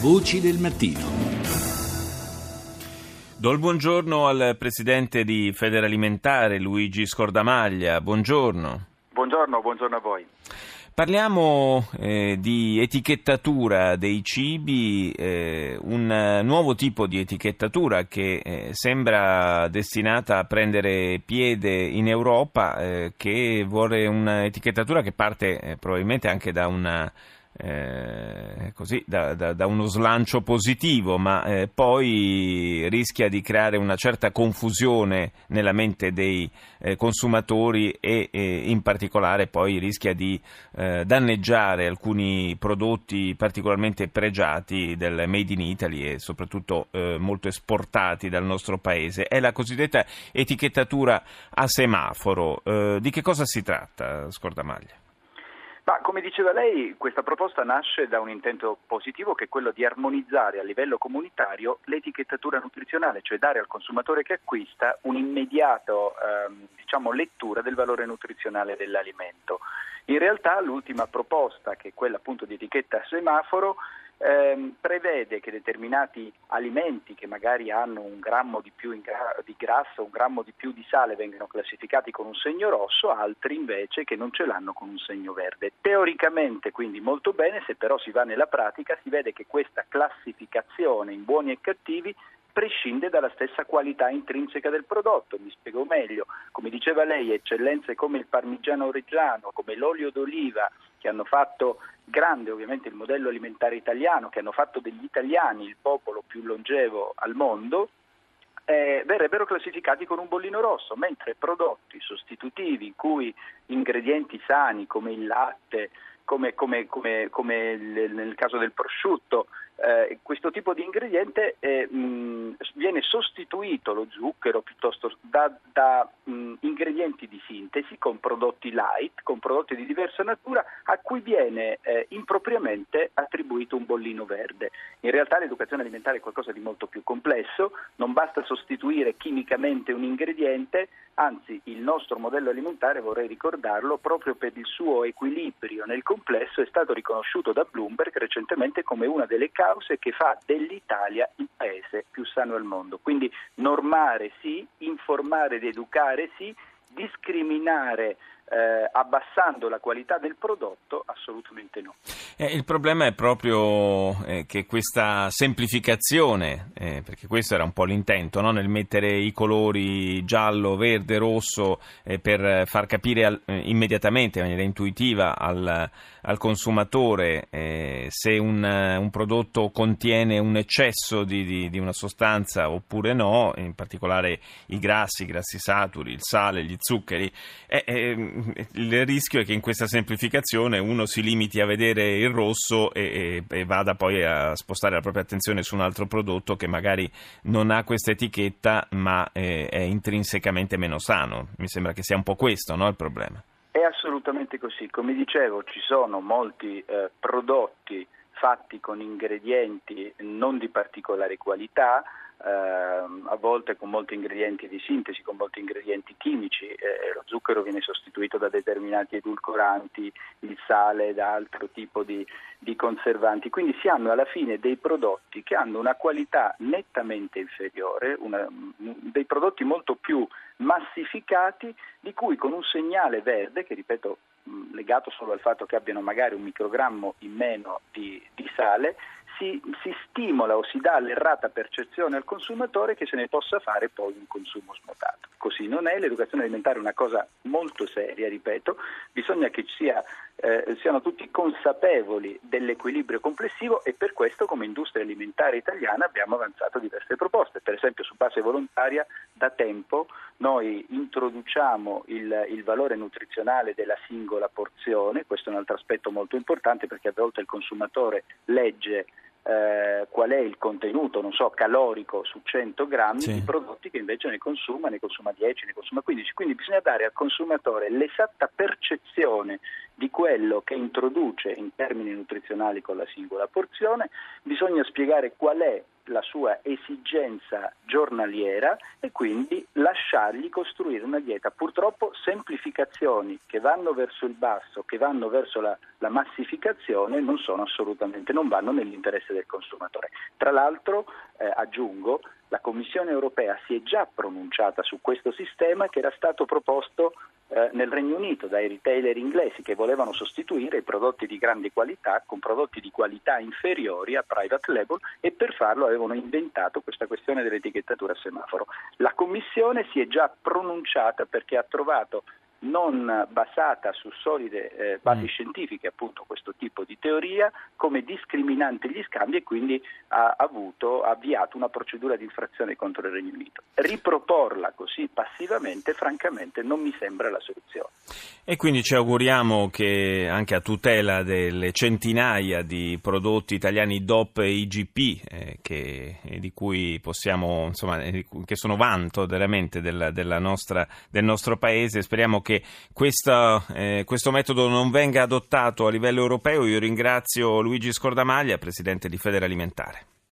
Voci del mattino. Do il buongiorno al presidente di Federalimentare Luigi Scordamaglia. Buongiorno. Buongiorno, buongiorno a voi. Parliamo eh, di etichettatura dei cibi, eh, un nuovo tipo di etichettatura che eh, sembra destinata a prendere piede in Europa, eh, che vuole un'etichettatura che parte eh, probabilmente anche da una eh, così, da, da, da, uno slancio positivo, ma eh, poi rischia di creare una certa confusione nella mente dei eh, consumatori e, in particolare poi rischia di eh, danneggiare alcuni prodotti particolarmente pregiati del Made in Italy e soprattutto eh, molto esportati dal nostro paese. È la cosiddetta etichettatura a semaforo. Eh, di che cosa si tratta, Scordamaglia? Ma come diceva lei, questa proposta nasce da un intento positivo che è quello di armonizzare a livello comunitario l'etichettatura nutrizionale, cioè dare al consumatore che acquista un'immediata ehm, diciamo, lettura del valore nutrizionale dell'alimento. In realtà l'ultima proposta, che è quella appunto di etichetta a semaforo, ehm, prevede che determinati alimenti che magari hanno un grammo di più gra- di grasso, un grammo di più di sale vengano classificati con un segno rosso, altri invece che non ce l'hanno con un segno verde. Teoricamente quindi molto bene, se però si va nella pratica si vede che questa classificazione in buoni e cattivi prescinde dalla stessa qualità intrinseca del prodotto. Mi spiego meglio, come diceva lei, eccellenze come il parmigiano reggiano, come l'olio d'oliva, che hanno fatto grande ovviamente il modello alimentare italiano, che hanno fatto degli italiani il popolo più longevo al mondo, eh, verrebbero classificati con un bollino rosso, mentre prodotti sostitutivi in cui ingredienti sani come il latte, come, come, come, come nel caso del prosciutto, eh, questo tipo di ingrediente eh, mh, viene sostituito lo zucchero piuttosto da, da mh, ingredienti di sintesi con prodotti light, con prodotti di diversa natura a cui viene eh, impropriamente attribuito un bollino verde. In realtà l'educazione alimentare è qualcosa di molto più complesso, non basta sostituire chimicamente un ingrediente, anzi il nostro modello alimentare, vorrei ricordarlo, proprio per il suo equilibrio nel complesso è stato riconosciuto da Bloomberg recentemente come una delle cause che fa dell'Italia il paese più sano al mondo. Quindi normare sì, informare ed educare sì, discriminare eh, abbassando la qualità del prodotto? Assolutamente no. Eh, il problema è proprio eh, che questa semplificazione, eh, perché questo era un po' l'intento, no? nel mettere i colori giallo, verde, rosso eh, per far capire al, eh, immediatamente, in maniera intuitiva, al, al consumatore se un, un, prodotto contiene un eccesso di, di, di, una sostanza oppure no, in particolare i grassi, i grassi saturi, il sale, gli zuccheri il rischio è che in questa semplificazione uno si limiti a vedere il rosso e, e, e, vada poi a spostare la propria attenzione su un altro prodotto che magari non ha questa etichetta ma è, è intrinsecamente meno sano. Mi sembra che sia un po' questo no, il problema. È assolutamente così. Come dicevo, ci sono molti eh, prodotti fatti con ingredienti non di particolare qualità ehm, a volte con molti ingredienti di sintesi, con molti ingredienti chimici, eh, lo zucchero viene sostituito da determinati edulcoranti, il sale da altro tipo di, di conservanti, quindi si hanno alla fine dei prodotti che hanno una qualità nettamente inferiore, una, dei prodotti molto più massificati di cui con un segnale verde, che ripeto legato solo al fatto che abbiano magari un microgrammo in meno di, di sale, si, si, stimola o si dà l'errata percezione al consumatore che se ne possa fare poi un consumo smotato. Così non è, l'educazione alimentare è una cosa molto seria, ripeto, bisogna che sia, eh, siano tutti consapevoli dell'equilibrio complessivo e per questo come industria alimentare italiana abbiamo avanzato diverse proposte. Per esempio su base volontaria da tempo noi introduciamo il, il valore nutrizionale della singola porzione, questo è un altro aspetto molto importante perché a volte il consumatore legge eh, qual è il contenuto, non so, calorico su 100 grammi sì. di prodotti che invece ne consuma, ne consuma 10, ne consuma 15. Quindi bisogna dare al consumatore l'esatta percezione di quello che introduce in termini nutrizionali con la singola porzione, bisogna spiegare qual è la sua esigenza giornaliera e quindi lasciargli costruire una dieta. Purtroppo semplificazioni che vanno verso il basso, che vanno verso la, la massificazione non sono assolutamente, non vanno nell'interesse del consumatore. Tra l'altro, eh, aggiungo, la Commissione europea si è già pronunciata su questo sistema che era stato proposto eh, nel Regno Unito dai retailer inglesi che volevano sostituire i prodotti di grande qualità con prodotti di qualità inferiori a private label e per farlo avevano inventato questa questione dell'etichettatura a semaforo. La Commissione si è già pronunciata perché ha trovato non basata su solide eh, basi mm. scientifiche, appunto questo tipo di teoria, come discriminante gli scambi e quindi ha, avuto, ha avviato una procedura di infrazione contro il Regno Unito. Riproporla così passivamente, francamente, non mi sembra la soluzione. E quindi ci auguriamo che anche a tutela delle centinaia di prodotti italiani DOP e IGP, eh, che, di cui possiamo, insomma, che sono vanto veramente della, della nostra, del nostro paese, speriamo che che questa, eh, questo metodo non venga adottato a livello europeo. Io ringrazio Luigi Scordamaglia, Presidente di Federalimentare.